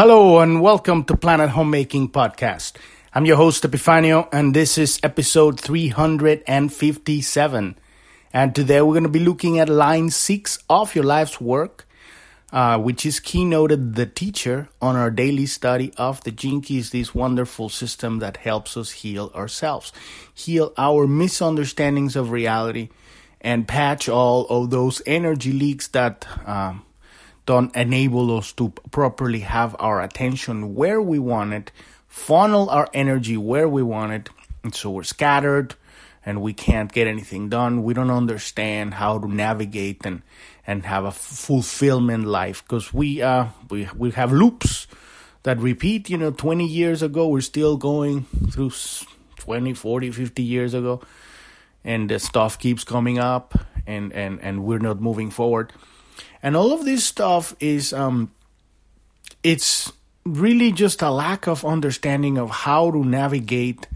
Hello and welcome to Planet Homemaking Podcast. I'm your host Epifanio and this is episode 357. And today we're going to be looking at line 6 of your life's work, uh, which is keynoted the teacher on our daily study of the Keys, this wonderful system that helps us heal ourselves, heal our misunderstandings of reality, and patch all of those energy leaks that um, don't enable us to properly have our attention where we want it, funnel our energy where we want it, and so we're scattered and we can't get anything done. We don't understand how to navigate and and have a fulfillment life because we uh we we have loops that repeat. You know, 20 years ago we're still going through 20, 40, 50 years ago, and the stuff keeps coming up, and and and we're not moving forward and all of this stuff is um it's really just a lack of understanding of how to navigate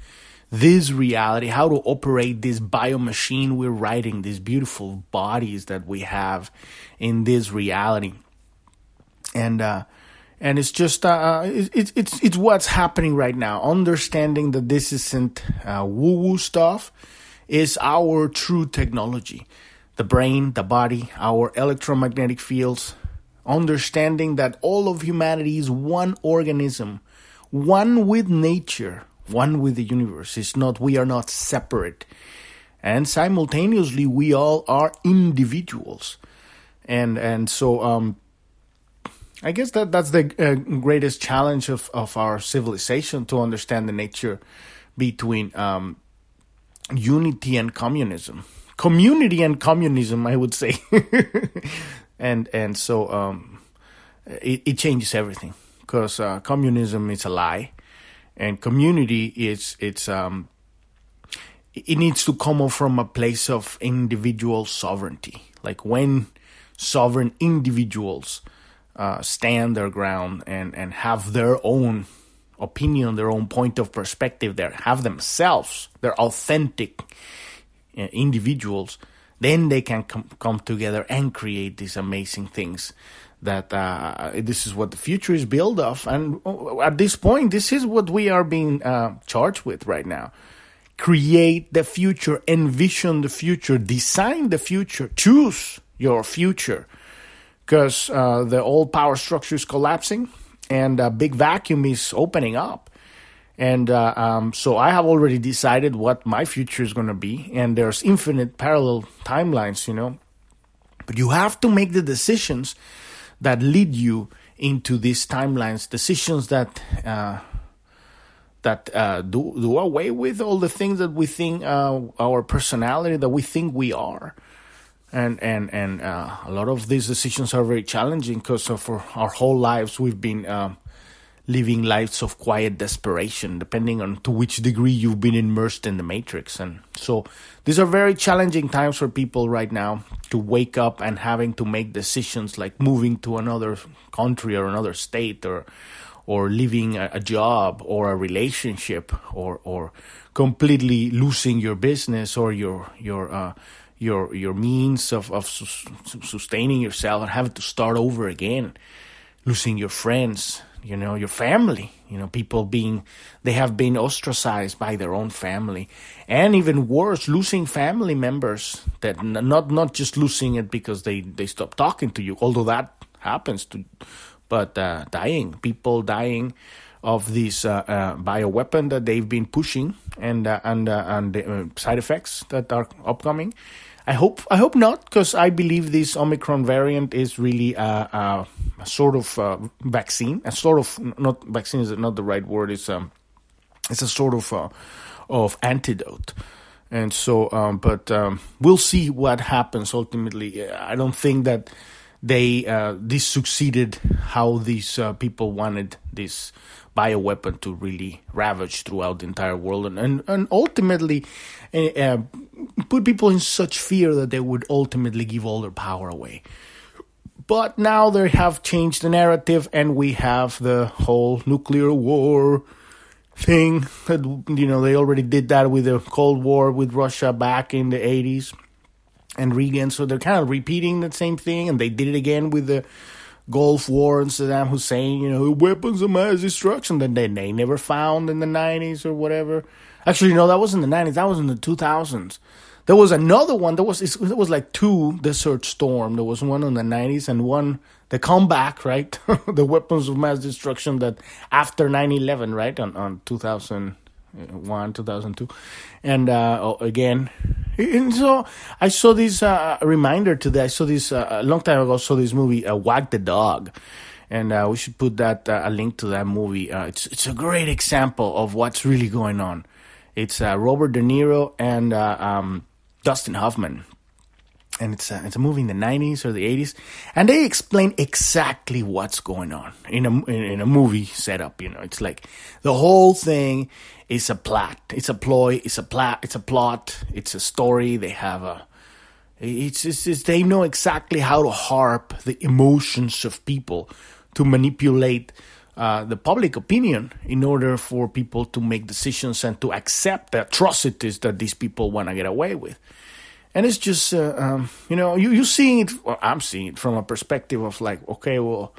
this reality, how to operate this bio machine we're writing, these beautiful bodies that we have in this reality. And uh and it's just uh, it's it's it's what's happening right now. Understanding that this isn't uh, woo woo stuff is our true technology the brain, the body, our electromagnetic fields, understanding that all of humanity is one organism, one with nature, one with the universe. It's not, we are not separate. And simultaneously, we all are individuals. And, and so, um, I guess that that's the uh, greatest challenge of, of our civilization to understand the nature between um, unity and communism community and communism, I would say. and and so um, it, it changes everything because uh, communism is a lie, and community is it's um, it needs to come from a place of individual sovereignty. Like when sovereign individuals uh, stand their ground and and have their own opinion, their own point of perspective, there have themselves, they're authentic individuals, then they can com- come together and create these amazing things. That uh, this is what the future is built of, and uh, at this point, this is what we are being uh, charged with right now. Create the future, envision the future, design the future, choose your future, because uh, the old power structure is collapsing, and a big vacuum is opening up and uh, um, so I have already decided what my future is going to be. And there's infinite parallel timelines, you know. But you have to make the decisions that lead you into these timelines, decisions that uh, that uh, do do away with all the things that we think uh, our personality that we think we are. And and and uh, a lot of these decisions are very challenging because for our whole lives we've been um, living lives of quiet desperation, depending on to which degree you've been immersed in the matrix. And so these are very challenging times for people right now to wake up and having to make decisions like moving to another country or another state or or leaving a, a job or a relationship or or completely losing your business or your your uh, your your means of of sustaining yourself and having to start over again, losing your friends, you know, your family, you know, people being, they have been ostracized by their own family. And even worse, losing family members that not, not just losing it because they, they stop talking to you, although that happens to, but uh, dying, people dying of this uh, uh, bioweapon that they've been pushing and, uh, and, uh, and the uh, side effects that are upcoming. I hope I hope not because I believe this Omicron variant is really a, a, sort of uh, vaccine, a sort of not vaccine is not the right word. It's um, it's a sort of uh, of antidote, and so um, but um, we'll see what happens ultimately. I don't think that they uh, this succeeded how these uh, people wanted this bioweapon to really ravage throughout the entire world and and, and ultimately uh, put people in such fear that they would ultimately give all their power away. But now they have changed the narrative, and we have the whole nuclear war thing. You know, they already did that with the Cold War with Russia back in the 80s and Reagan. So they're kind of repeating the same thing, and they did it again with the Gulf War and Saddam Hussein, you know, weapons of mass destruction that they, they never found in the 90s or whatever. Actually, no, that was in the 90s. That was in the 2000s. There was another one. There was it was like two Desert Storm. There was one in the 90s and one the comeback, right? the weapons of mass destruction that after 9/11, right? On on 2001, 2002. And uh, oh, again, and so I saw this uh, reminder today. I saw this uh, a long time ago. I saw this movie, uh, Wag the Dog, and uh, we should put that uh, a link to that movie. Uh, it's it's a great example of what's really going on. It's uh, Robert De Niro and um, Dustin Hoffman, and it's a, it's a movie in the 90s or the 80s and they explain exactly what's going on in a in, in a movie setup you know it's like the whole thing is a plot it's a ploy it's a plot it's a plot it's a story they have a it's, it's, it's they know exactly how to harp the emotions of people to manipulate uh, the public opinion in order for people to make decisions and to accept the atrocities that these people want to get away with and it's just uh, um, you know you you seeing it. I'm seeing it from a perspective of like, okay, well,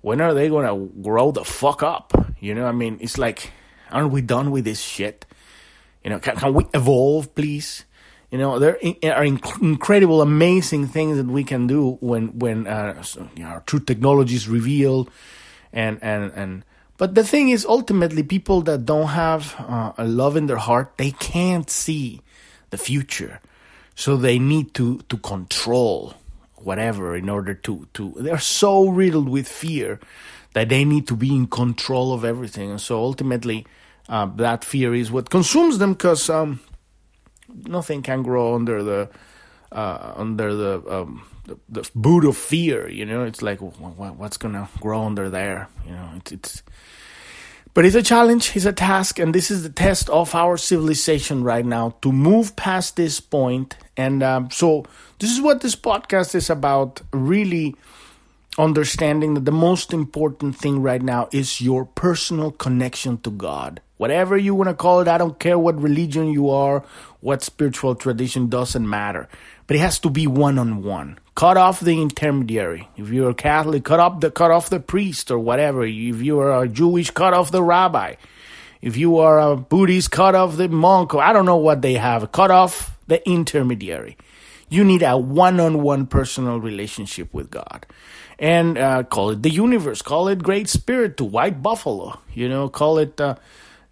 when are they gonna grow the fuck up? You know, I mean, it's like, aren't we done with this shit? You know, can, can we evolve, please? You know, there are incredible, amazing things that we can do when when uh, you know, true technology is revealed, and and and. But the thing is, ultimately, people that don't have uh, a love in their heart, they can't see the future so they need to to control whatever in order to to they're so riddled with fear that they need to be in control of everything. And so ultimately uh, that fear is what consumes them because um, nothing can grow under the uh, under the, um, the, the boot of fear you know? It's like what's gonna grow under there you know? It's, it's but it's a challenge, it's a task, and this is the test of our civilization right now to move past this point. And um, so, this is what this podcast is about really understanding that the most important thing right now is your personal connection to God. Whatever you want to call it, I don't care what religion you are, what spiritual tradition, doesn't matter. But it has to be one on one cut off the intermediary. If you're a Catholic, cut off the cut off the priest or whatever. If you are a Jewish, cut off the rabbi. If you are a Buddhist, cut off the monk. I don't know what they have. Cut off the intermediary. You need a one-on-one personal relationship with God, and uh, call it the universe. Call it Great Spirit to White Buffalo. You know, call it. Uh,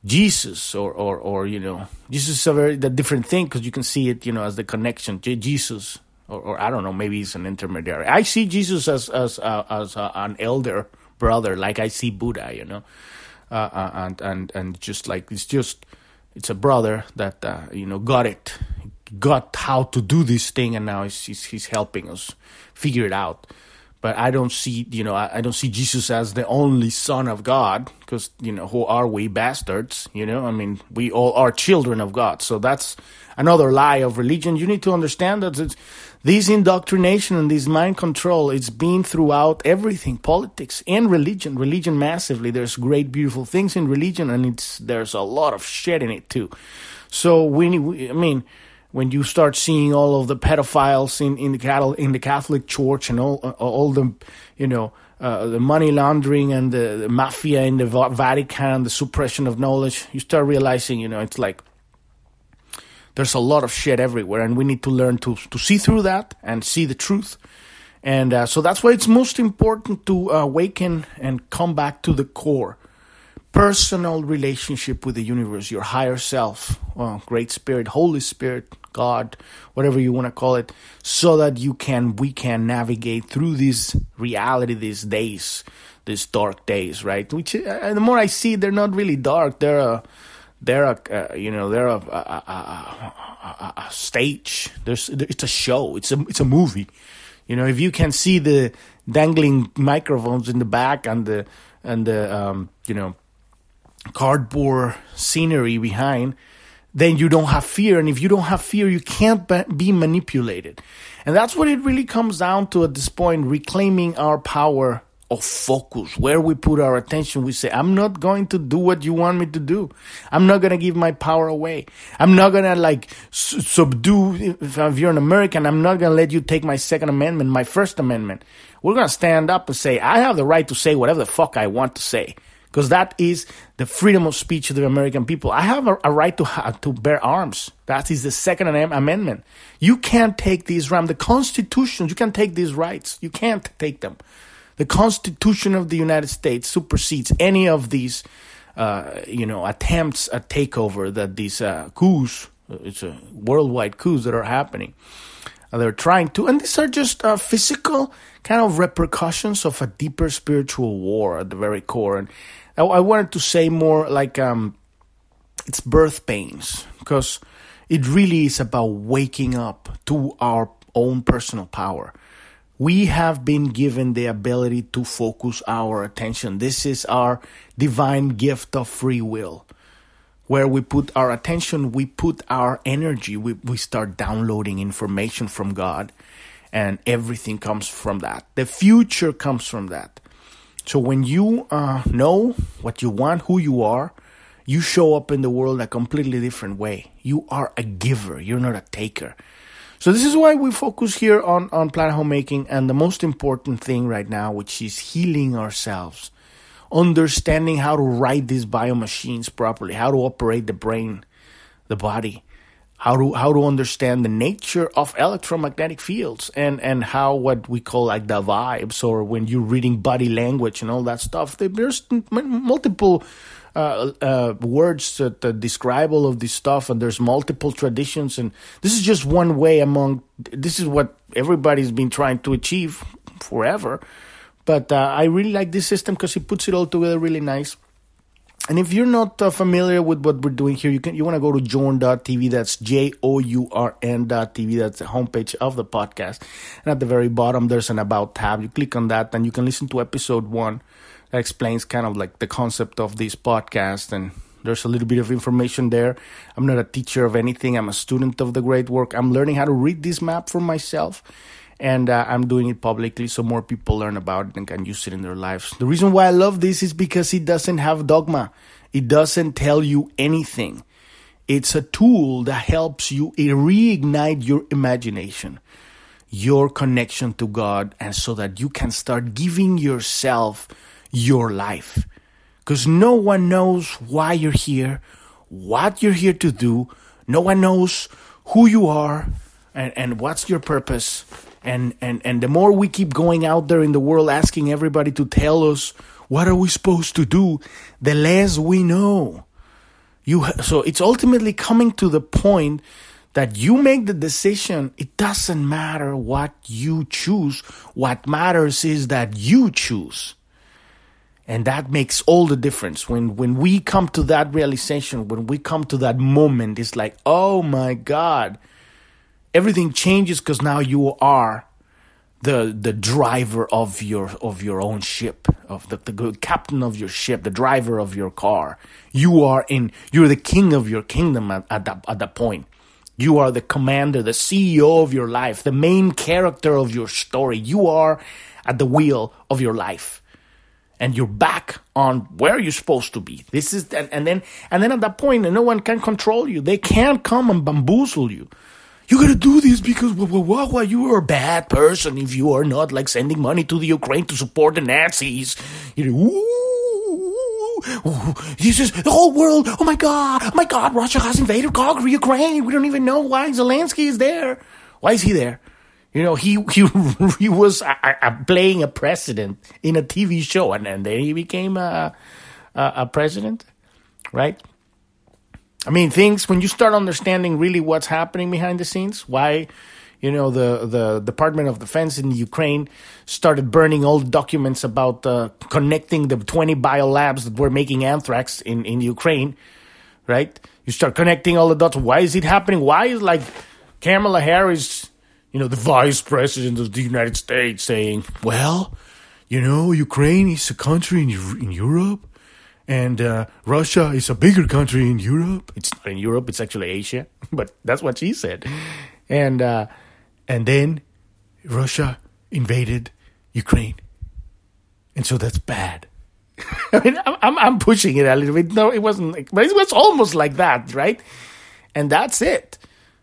Jesus or, or, or, you know, Jesus is a very the different thing because you can see it, you know, as the connection. to Jesus or, or, I don't know, maybe he's an intermediary. I see Jesus as as uh, as uh, an elder brother, like I see Buddha, you know, uh, uh and and and just like it's just it's a brother that you know got it, got how to do this thing, and now he's he's, he's helping us figure it out. But I don't see, you know, I, I don't see Jesus as the only son of God, because you know, who are we bastards? You know, I mean, we all are children of God. So that's another lie of religion. You need to understand that it's this indoctrination and this mind control, it's been throughout everything, politics and religion. Religion massively. There's great, beautiful things in religion, and it's there's a lot of shit in it too. So we, I mean, when you start seeing all of the pedophiles in in the Catholic in the Catholic Church and all all the, you know. Uh, the money laundering and the, the mafia in the Vatican, the suppression of knowledge, you start realizing, you know, it's like there's a lot of shit everywhere, and we need to learn to to see through that and see the truth. And uh, so that's why it's most important to awaken and come back to the core personal relationship with the universe, your higher self, well, Great Spirit, Holy Spirit, God, whatever you want to call it, so that you can, we can navigate through this reality, these days, these dark days, right? Which, uh, the more I see, they're not really dark. They're, a, they're a uh, you know they're a, a, a, a, stage. There's it's a show. It's a it's a movie. You know if you can see the dangling microphones in the back and the and the um, you know cardboard scenery behind, then you don't have fear. And if you don't have fear, you can't be manipulated. And that's what it really comes down to at this point: reclaiming our power of focus, where we put our attention. We say, I'm not going to do what you want me to do. I'm not going to give my power away. I'm not going to like subdue, if, you're an American, I'm not going to let you take my Second Amendment, my First Amendment. we're going to stand up and say, I have the right to say whatever the fuck I want to say. Because that is the freedom of speech of the American people. I have a, a right to to bear arms. That is the Second Amendment. You can't take these rights. The Constitution, you can't take these rights. You can't take them. The Constitution of the United States supersedes any of these, uh, you know, attempts at takeover that these uh, coups, it's a worldwide coups that are happening. Uh, they're trying to, and these are just uh, physical kind of repercussions of a deeper spiritual war at the very core. And I, I wanted to say more like um, it's birth pains because it really is about waking up to our own personal power. We have been given the ability to focus our attention. This is our divine gift of free will. Where we put our attention, we put our energy, we, we start downloading information from God, and everything comes from that. The future comes from that. So when you uh, know what you want, who you are, you show up in the world a completely different way. You are a giver. You're not a taker. So this is why we focus here on, on planet homemaking and the most important thing right now, which is healing ourselves, understanding how to ride these biomachines properly, how to operate the brain, the body, how to how to understand the nature of electromagnetic fields and and how what we call like the vibes or when you're reading body language and all that stuff. There's multiple uh, uh, words that, that describe all of this stuff and there's multiple traditions and this is just one way among this is what everybody's been trying to achieve forever. But uh, i really like this system because it puts it all together really nice and if you're not uh, familiar with what we're doing here, you can you want to go to journ.tv. That's J O U R N.tv. That's the homepage of the podcast. And at the very bottom, there's an About tab. You click on that, and you can listen to episode one that explains kind of like the concept of this podcast. And there's a little bit of information there. I'm not a teacher of anything, I'm a student of the great work. I'm learning how to read this map for myself and uh, I'm doing it publicly so more people learn about it and can use it in their lives. The reason why I love this is because it doesn't have dogma. It doesn't tell you anything. It's a tool that helps you reignite your imagination, your connection to God, and so that you can start giving yourself your life. Because no one knows why you're here, what you're here to do. No one knows who you are and, and what's your purpose and and and the more we keep going out there in the world asking everybody to tell us what are we supposed to do? the less we know. You so it's ultimately coming to the point that you make the decision. It doesn't matter what you choose. What matters is that you choose. And that makes all the difference. When when we come to that realization when we come to that moment it's like oh my god everything changes because now you are the the driver of your of your own ship of the, the captain of your ship the driver of your car. You are in you're the king of your kingdom at, at that at that point. You are the commander the ceo of your life the main character of your story. You are at the wheel of your life. And you're back on where you're supposed to be. This is and, and then and then at that point no one can control you. They can't come and bamboozle you you gotta do this because wah, you are a bad person if you are not like sending money to the Ukraine to support the Nazis. You know, this is the whole world. Oh my god, oh my god, Russia has invaded Ukraine. We don't even know why Zelensky is there. Why is he there? You know, he he he was playing a president in a TV show, and, and then he became a, a, a president, right? I mean, things when you start understanding really what's happening behind the scenes, why, you know, the the Department of Defense in Ukraine started burning all the documents about uh, connecting the 20 biolabs that were making anthrax in in Ukraine, right? You start connecting all the dots. Why is it happening? Why is like Kamala Harris, you know, the Vice President of the United States, saying, "Well, you know, Ukraine is a country in in Europe." And uh, Russia is a bigger country in Europe. It's not in Europe; it's actually Asia. But that's what she said. And uh, and then Russia invaded Ukraine, and so that's bad. I mean, I'm I'm pushing it a little bit. No, it wasn't, like, but it was almost like that, right? And that's it.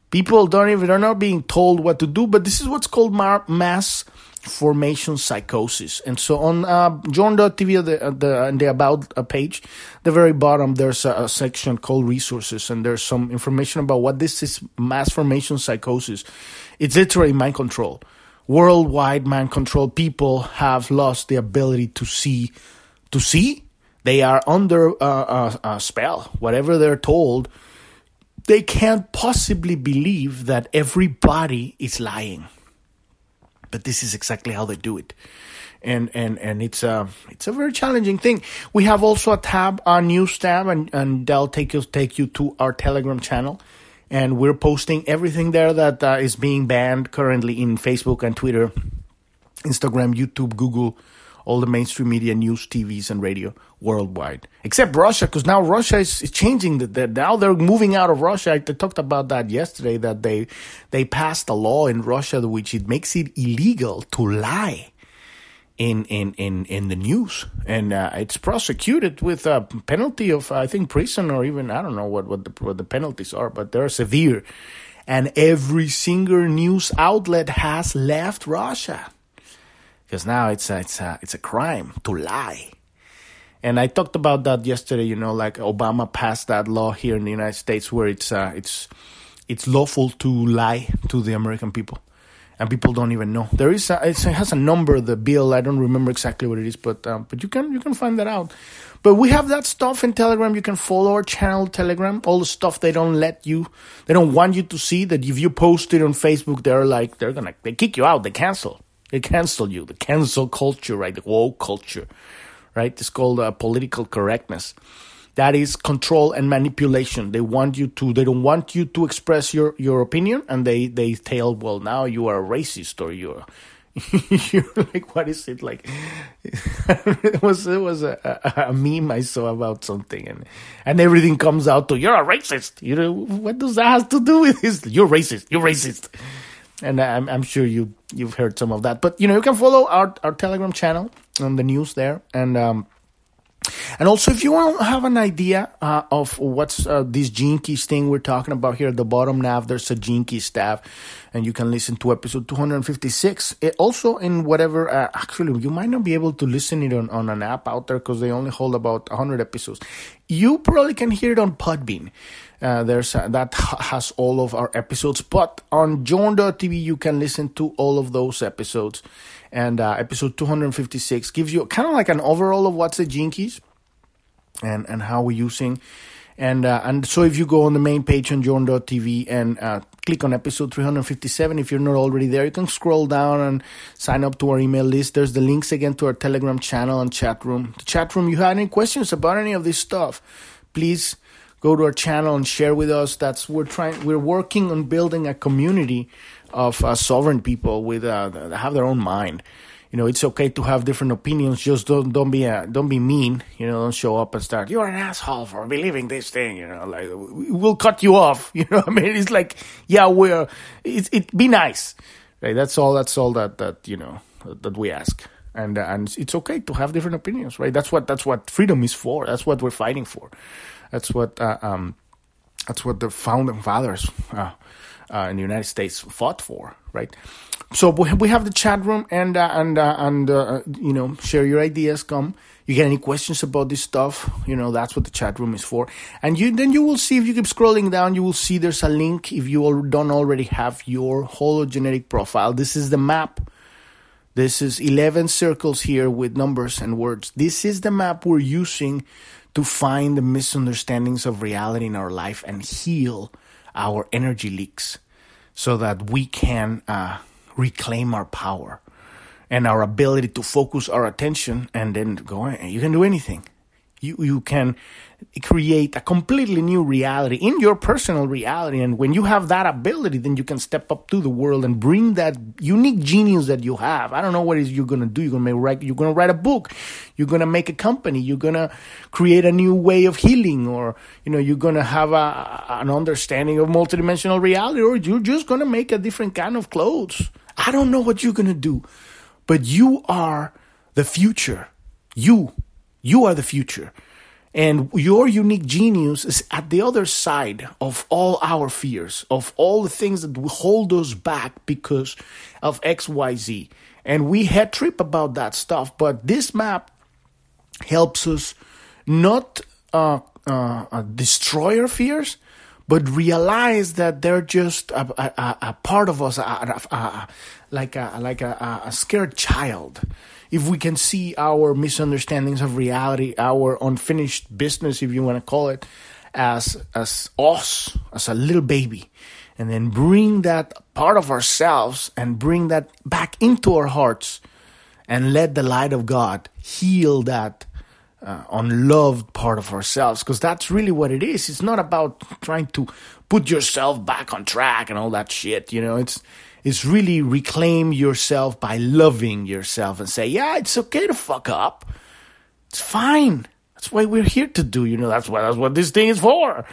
People don't even are not being told what to do. But this is what's called mass formation psychosis. And so on uh, Journ.tv, the, the, and the About uh, page, the very bottom, there's a, a, section called resources, and there's some information about what this is mass formation psychosis. It's literally mind control. Worldwide mind control. People have lost the ability to see, to see. They are under uh, a spell. Whatever they're told, they can't possibly believe that everybody is lying but this is exactly how they do it. And, and, and it's a, it's a very challenging thing. We have also a tab, a news tab, and, and they'll take you, take you to our Telegram channel. And we're posting everything there that uh, is being banned currently in Facebook and Twitter, Instagram, YouTube, Google, all the mainstream media, news, TVs, and radio worldwide, except Russia, because now Russia is, is changing. The, the, now they're moving out of Russia. I talked about that yesterday. That they they passed a law in Russia which it makes it illegal to lie in in in in the news, and uh, it's prosecuted with a penalty of I think prison or even I don't know what what the, what the penalties are, but they're severe. And every single news outlet has left Russia because now it's a, it's a, it's a crime to lie. And I talked about that yesterday. You know, like Obama passed that law here in the United States where it's uh, it's it's lawful to lie to the American people, and people don't even know. There is a, it has a number the bill. I don't remember exactly what it is, but um, but you can you can find that out. But we have that stuff in Telegram. You can follow our channel Telegram. All the stuff they don't let you, they don't want you to see. That if you post it on Facebook, they're like they're gonna they kick you out. They cancel. They cancel you. The cancel culture, right? The woke culture, right? It's called uh, political correctness. That is control and manipulation. They want you to. They don't want you to express your your opinion, and they they tell, well, now you are a racist or you're. you're like, what is it like? it was it was a, a, a, meme I saw about something, and and everything comes out to you're a racist. You know what does that have to do with this? You're racist. You're racist and I'm, I'm sure you you've heard some of that. But you know, you can follow our our Telegram channel on the news there, and um, and also if you want to have an idea uh, of what's uh, this Keys thing we're talking about here at the bottom nav, there's a Keys tab, and you can listen to episode 256. It also in whatever. Uh, actually, you might not be able to listen it on on an app out there because they only hold about 100 episodes. You probably can hear it on Podbean. Uh, there's that has all of our episodes, but on Journ.tv you can listen to all of those episodes. And uh, episode 256 gives you kind of like an overall of what's the Keys and and how we're using. And uh, and so if you go on the main page on Journ.tv and uh, click on episode 357, if you're not already there, you can scroll down and sign up to our email list. There's the links again to our Telegram channel and chat room. The chat room, you had any questions about any of this stuff, please go to our channel and share with us. That's we're trying. We're working on building a community of uh, sovereign people with uh, have their own mind. You know, it's okay to have different opinions. Just don't don't be a, uh, don't be mean. You know, don't show up and start. You're an asshole for believing this thing. You know, like we'll cut you off. You know, I mean, it's like yeah, we're it. It be nice, right? That's all. That's all that that you know that we ask and uh, and it's okay to have different opinions, right? That's what that's what freedom is for. That's what we're fighting for. That's what uh, um, that's what the founding fathers uh, uh, in the United States fought for, right? So we have the chat room, and uh, and uh, and uh, you know, share your ideas. Come, you get any questions about this stuff? You know, that's what the chat room is for. And you then you will see if you keep scrolling down, you will see there's a link. If you don't already have your hologenetic profile, this is the map. This is 11 circles here with numbers and words. This is the map we're using to find the misunderstandings of reality in our life and heal our energy leaks so that we can uh, reclaim our power and our ability to focus our attention and then go you can do anything. You you can create a completely new reality in your personal reality. And when you have that ability then you can step up to the world and bring that unique genius that you have. I don't know what is you're to do. You're to write you're to write a book. You're to make a company. You're to create a new way of healing or you know you're to have a, an understanding of multidimensional reality or you're just to make a different kind of clothes. I don't know what you're to do but you are the future. You you are the future. And your unique genius is at the other side of all our fears, of all the things that hold us back because of XYZ. And we head trip about that stuff. But this map helps us not uh, uh, uh, destroy our fears, but realize that they're just a, a, a part of us, a, like a like a scared child. If we can see our misunderstandings of reality, our unfinished business, if you want to call it, as as us, as a little baby, and then bring that part of ourselves and bring that back into our hearts, and let the light of God heal that uh, unloved part of ourselves because that's really what it is. It's not about trying to put yourself back on track and all that shit you know? It's it's really reclaim yourself by loving yourself and say yeah it's okay to fuck up. It's fine. That's what we're here to do you know that's what that's what this thing is for.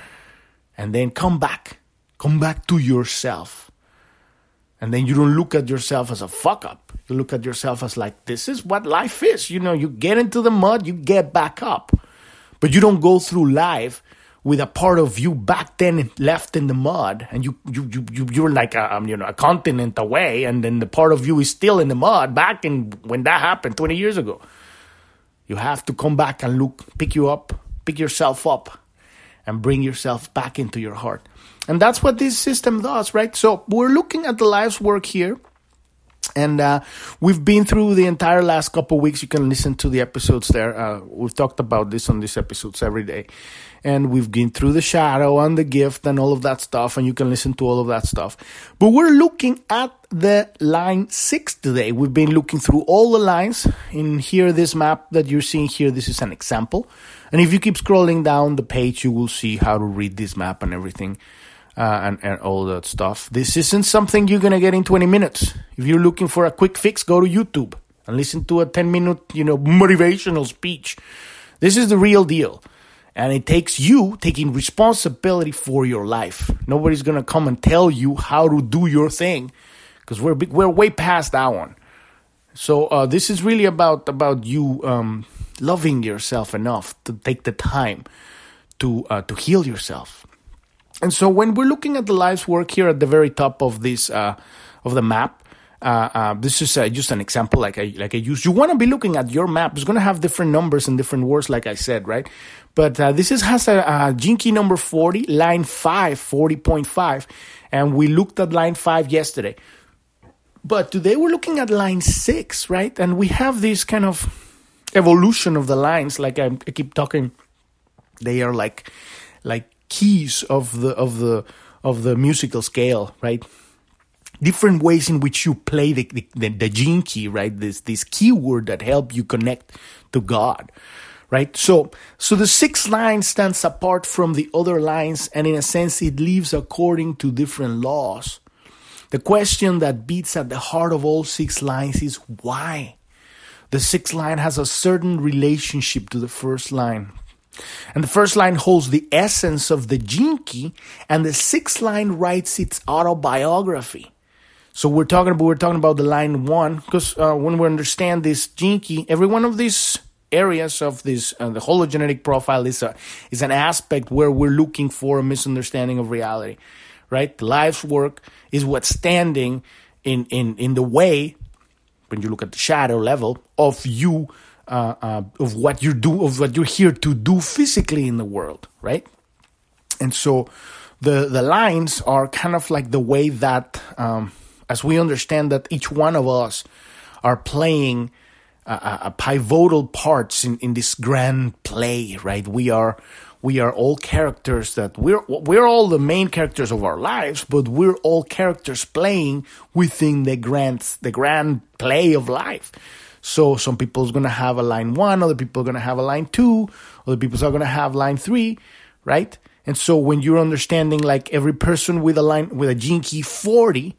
And then come back. Come back to yourself. And then you don't look at yourself as a fuck up. You look at yourself as like, this is what life is. You know, you get into the mud, you get back up. But you don't go through life with a part of you back then left in the mud and you you you, you you're like a, um, you know a continent away and then the part of you is still in the mud back in when that happened 20 years ago you have to come back and look pick you up pick yourself up and bring yourself back into your heart and that's what this system does right so we're looking at the life's work here and uh, we've been through the entire last couple weeks. You can listen to the episodes there. Uh, we've talked about this on these episodes every day. And we've been through the shadow and the gift and all of that stuff. And you can listen to all of that stuff. But we're looking at the line six today. We've been looking through all the lines. In here, this map that you're seeing here, this is an example. And if you keep scrolling down the page, you will see how to read this map and everything uh, and, and all that stuff. This isn't something you're gonna get in 20 minutes. If you're looking for a quick fix, go to YouTube and listen to a 10 minute, you know, motivational speech. This is the real deal. And it takes you taking responsibility for your life. Nobody's gonna come and tell you how to do your thing because we're we're way past that one. So uh, this is really about about you um, loving yourself enough to take the time to uh, to heal yourself. And so when we're looking at the life's work here at the very top of this uh, of the map, uh, uh, this is uh, just an example like I like I used. You want to be looking at your map. It's going to have different numbers and different words, like I said, right? But uh, this is has a, a key number 40, line 5, 40.5. And we looked at line 5 yesterday. But today we're looking at line 6, right? And we have this kind of evolution of the lines. Like I, I keep talking, they are like like keys of the of the of the musical scale, right? Different ways in which you play the the, the gene key, right? This this keyword that help you connect to God, right? So so the sixth line stands apart from the other lines, and in a sense, it lives according to different laws. The question that beats at the heart of all six lines is why. The sixth line has a certain relationship to the first line. And the first line holds the essence of the key, and the sixth line writes its autobiography. So we're talking about we're talking about the line one because uh, when we understand this key, every one of these areas of this uh, the hologenetic profile is a is an aspect where we're looking for a misunderstanding of reality, right? The life's work is what's standing in in in the way when you look at the shadow level of you uh, uh, of what you do, of what you're here to do physically in the world, right? And so the the lines are kind of like the way that, um, as we understand that each one of us are playing a, a pivotal parts in, in this grand play, right? We are we are all characters that we're we're all the main characters of our lives, but we're all characters playing within the grand the grand play of life. So some people's gonna have a line one, other people are gonna have a line two, other people are gonna have line three, right? And so when you're understanding like every person with a line with a gene key 40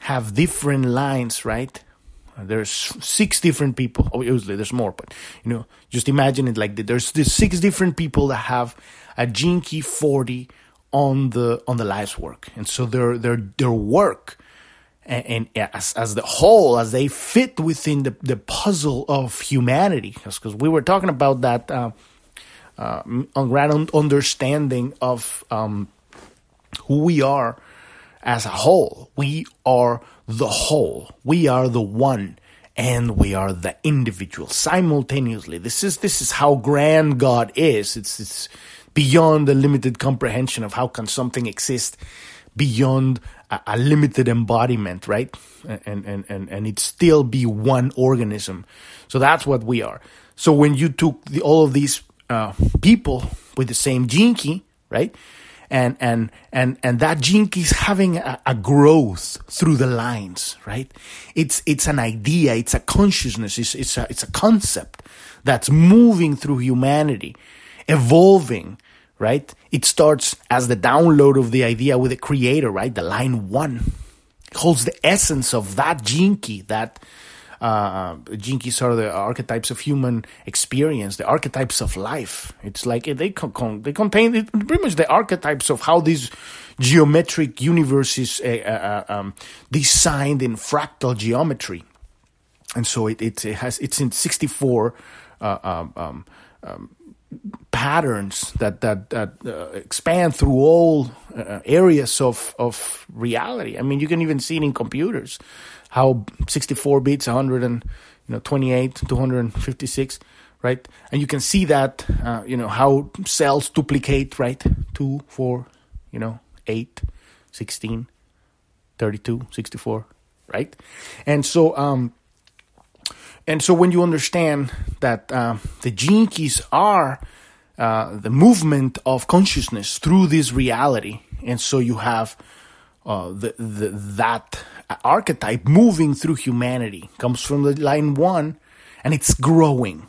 have different lines, right? There's six different people. Obviously, there's more, but you know, just imagine it like there's these six different people that have a key 40 on the on the life's work, and so their their their work and, and as, as the whole, as they fit within the, the puzzle of humanity. Because we were talking about that uh, uh, grand understanding of um, who we are as a whole. We are the whole. We are the one. and we are the individual simultaneously. This is this is how grand God is. It's it's beyond the limited comprehension of how can something exist beyond a, a limited embodiment, right? And, and and and it still be one organism. So that's what we are. So when you took the, all of these uh, people with the same gene key, right? And and and and that gene is having a, a, growth through the lines, right? It's it's an idea, it's a consciousness, it's it's a it's a concept that's moving through humanity, evolving, right? It starts as the download of the idea with the creator, right? The line one holds the essence of that key, that uh, keys are the archetypes of human experience, the archetypes of life. It's like they con- they contain pretty much the archetypes of how these geometric universes uh, uh, um, designed in fractal geometry. And so it, it, it has it's in sixty four. Uh, um, um, um, patterns that that that uh, expand through all uh, areas of of reality. I mean, you can even see it in computers how 64 bits, 100 and you know 28, 256, right? And you can see that uh, you know how cells duplicate, right? 2, 4, you know, 8, 16, 32, 64, right? And so um and so when you understand that uh, the gene keys are uh, the movement of consciousness through this reality, and so you have uh, the, the, that archetype moving through humanity comes from the line one and it's growing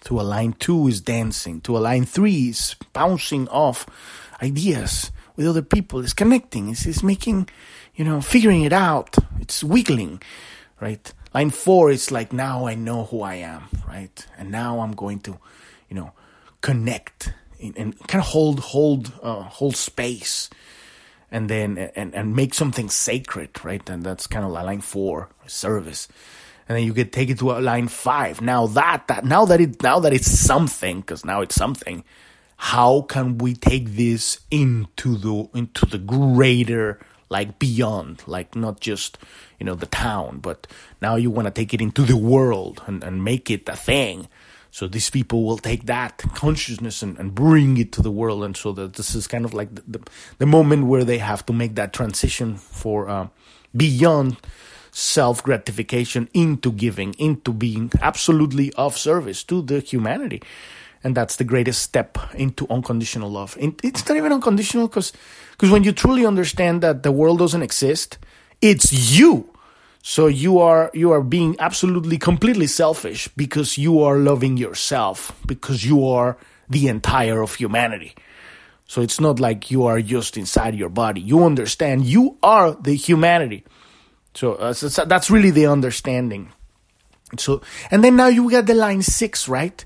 to a line two is dancing to a line three is bouncing off ideas with other people it's connecting it's, it's making you know figuring it out. It's wiggling right? Line four is like now i know who i am right? And now i'm going to you know connect and kind of hold hold uh, hold space and then and, and make something sacred, right? And that's kind of line four, service. And then you get take it to line five. Now that that now that it now that it's something, because now it's something, how can we take this into the into the greater like beyond, like not just you know the town, but now you want to take it into the world and, and make it a thing. So these people will take that consciousness and, and bring it to the world. And so that this is kind of like the, the, the moment where they have to make that transition for uh, beyond self gratification into giving, into being absolutely of service to the humanity. And that's the greatest step into unconditional love. It's not even unconditional because because when you truly understand that the world doesn't exist, it's you so you are you are being absolutely completely selfish because you are loving yourself because you are the entire of humanity. So it's not like you are just inside your body. You understand you are the humanity. So, uh, so that's really the understanding. So and then now you get the line 6, right?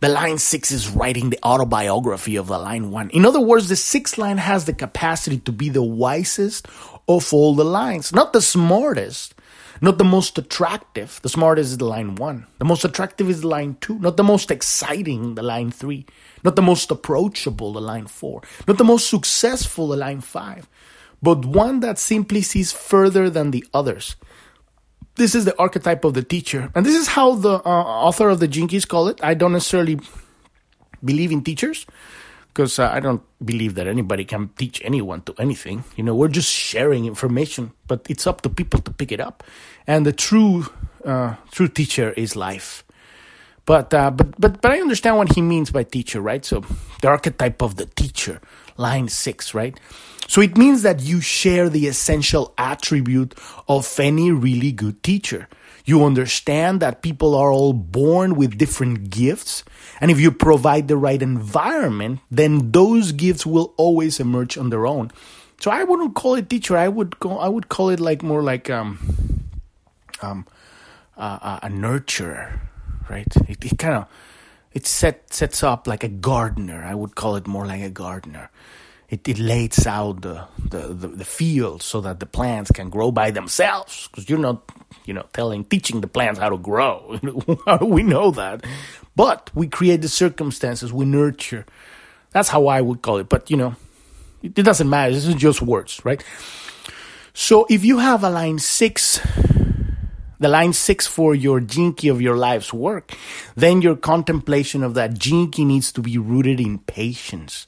The line 6 is writing the autobiography of the line 1. In other words, the sixth line has the capacity to be the wisest of all the lines, not the smartest, not the most attractive. The smartest is the line one. The most attractive is the line two. Not the most exciting, the line three. Not the most approachable, the line four. Not the most successful, the line five. But one that simply sees further than the others. This is the archetype of the teacher. And this is how the uh, author of the Gene Keys call it. I don't necessarily believe in teachers because uh, I don't believe that anybody can teach anyone to anything. You know, we're just sharing information, but it's up to people to pick it up. And the true, uh, true teacher is life. But, uh, but, but, but I understand what he means by teacher, right? So the archetype of the teacher, line six, right? So it means that you share the essential attribute of any really good teacher. You understand that people are all born with different gifts. And if you provide the right environment, then those gifts will always emerge on their own. So I wouldn't call it teacher. I would go, I would call it like more like, um, um, uh, a nurturer, right? It, it kind of, it set, sets up like a gardener. I would call it more like a gardener it, it lays out the, the, the, the field so that the plants can grow by themselves. Because you're not you know telling teaching the plants how to grow. How do we know that? But we create the circumstances we nurture. That's how i would call it. But you know it, it doesn't matter. This is just words right? So if you have a line six the line six for your key of your life's work, then your contemplation of that key needs to be rooted in patience.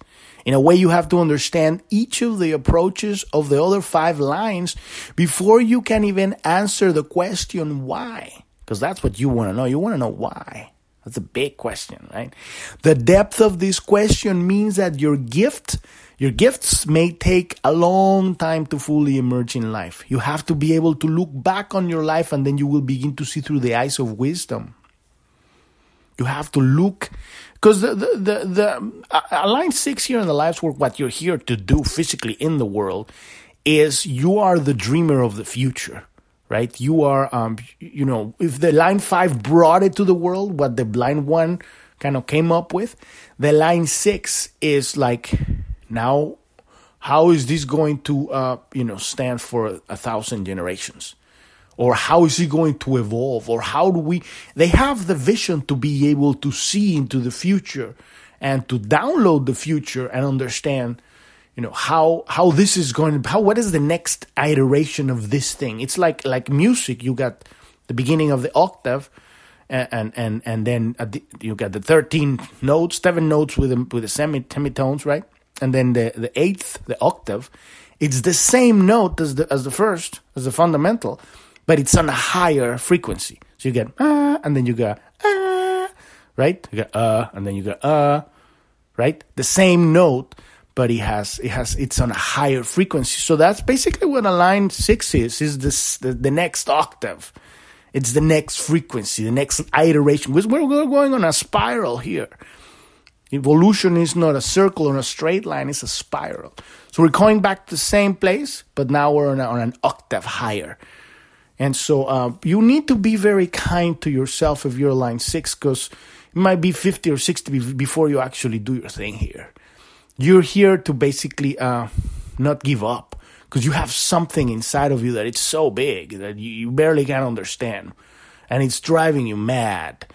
In a way, you have to understand each of the approaches of the other five lines before you can even answer the question why. Because that's what you want to know. You want to know why. That's a big question, right? The depth of this question means that your gift your gifts may take a long time to fully emerge in life. You have to be able to look back on your life and then you will begin to see through the eyes of wisdom. You have to look because the, the, the, the line six here in the life's work, what you're here to do physically in the world is you are the dreamer of the future right? You are, um, you know, if the line five brought it to the world, what the line one kind of came up with, the line six is like now, how is this going to, uh, you know, stand for a thousand generations? Or how is it going to evolve? Or how do we? They have the vision to be able to see into the future and to download the future and understand you know how how this is going how what is the next iteration of this thing it's like like music you got the beginning of the octave and and and then the, you got the 13 notes seven notes with the, with the semi semitones right and then the, the eighth, the octave, it's the same note as the as the first, as the fundamental, but it's on a higher frequency. So you get ah, and then you go ah, right? You get uh, and then you go uh, right? The same note, but it has it has it's on a higher frequency. So that's basically what a line six is. Is this the, the next octave? It's the next frequency, the next iteration. We're, we're going on a spiral here. Evolution is not a circle or a straight line, it's a spiral. So we're going back to the same place, but now we're on, a, on an octave higher. And so uh, you need to be very kind to yourself if you're line six, because it might be 50 or 60 before you actually do your thing here. You're here to basically uh, not give up, because you have something inside of you that it's so big that you, you barely can understand. And it's driving you mad.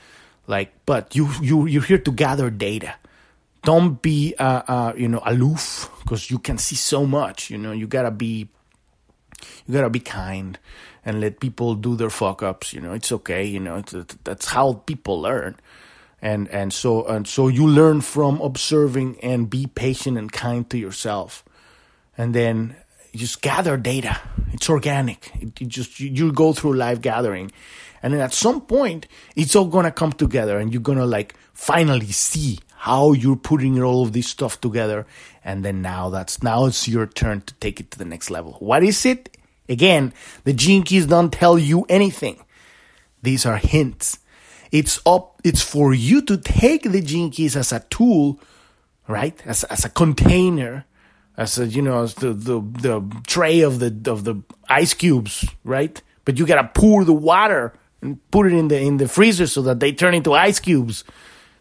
Like, but you, you, you're here to gather data don't be uh, uh, you know aloof because you can see so much you know you gotta be you gotta be kind and let people do their fuck ups you know? It's okay you know? That's how people learn. And and so and so you learn from observing and be patient and kind to yourself. And then just gather data. It's organic. It, it just you, you go through life gathering. And then at some point it's all gonna come together and you're gonna like finally see how you're putting all of this stuff together. And then now that's now it's your turn to take it to the next level. What is it again the gene keys don't tell you anything these are hints it's up it's for you to take the gene keys as a tool right as, as a container as a you know as the, the the tray of the of the ice cubes right but you gotta pour the water and put it in the in the freezer so that they turn into ice cubes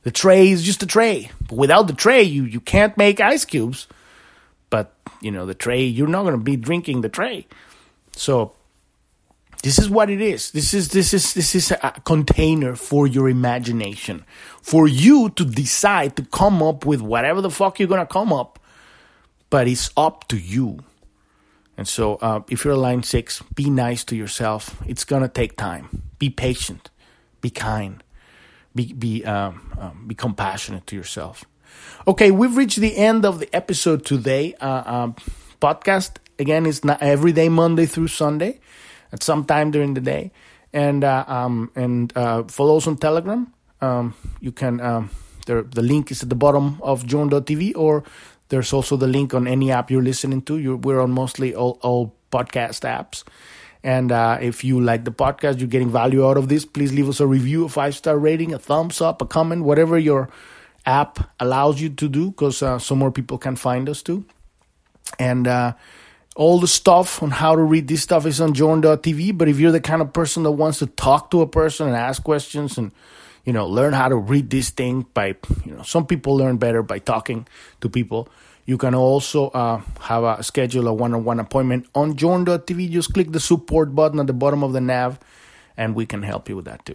the tray is just a tray. But without the tray, you, you can't make ice cubes. But, you know, the tray, you're not to be drinking the tray. So this is what it is. This is this is this is a container for your imagination. For you to decide to come up with whatever the fuck you're to come up. But it's up to you. And so, uh, if you're a line six, be nice to yourself. It's gonna take time. Be patient. Be kind be be um, um, be compassionate to yourself. Okay, we've reached the end of the episode today. Uh, um, podcast again it's not every day, Monday through Sunday, at some time during the day, and uh, um, and uh, follow us on Telegram. Um, you can um, there, the link is at the bottom of Journ.tv, or there's also the link on any app you're listening to. You're, we're on mostly all, all podcast apps. And uh, if you like the podcast, you're getting value out of this, please leave us a review, a five star rating, a thumbs up, a comment, whatever your app allows you to do, because uh, so more people can find us too. And uh, all the stuff on how to read this stuff is on journ.tv. But if you're the kind of person that wants to talk to a person and ask questions and you know learn how to read this thing by you know some people learn better by talking to people you can also uh, have a schedule a one-on-one appointment on journ.tv. Just click the support button at the bottom of the nav, and we can help you with that too.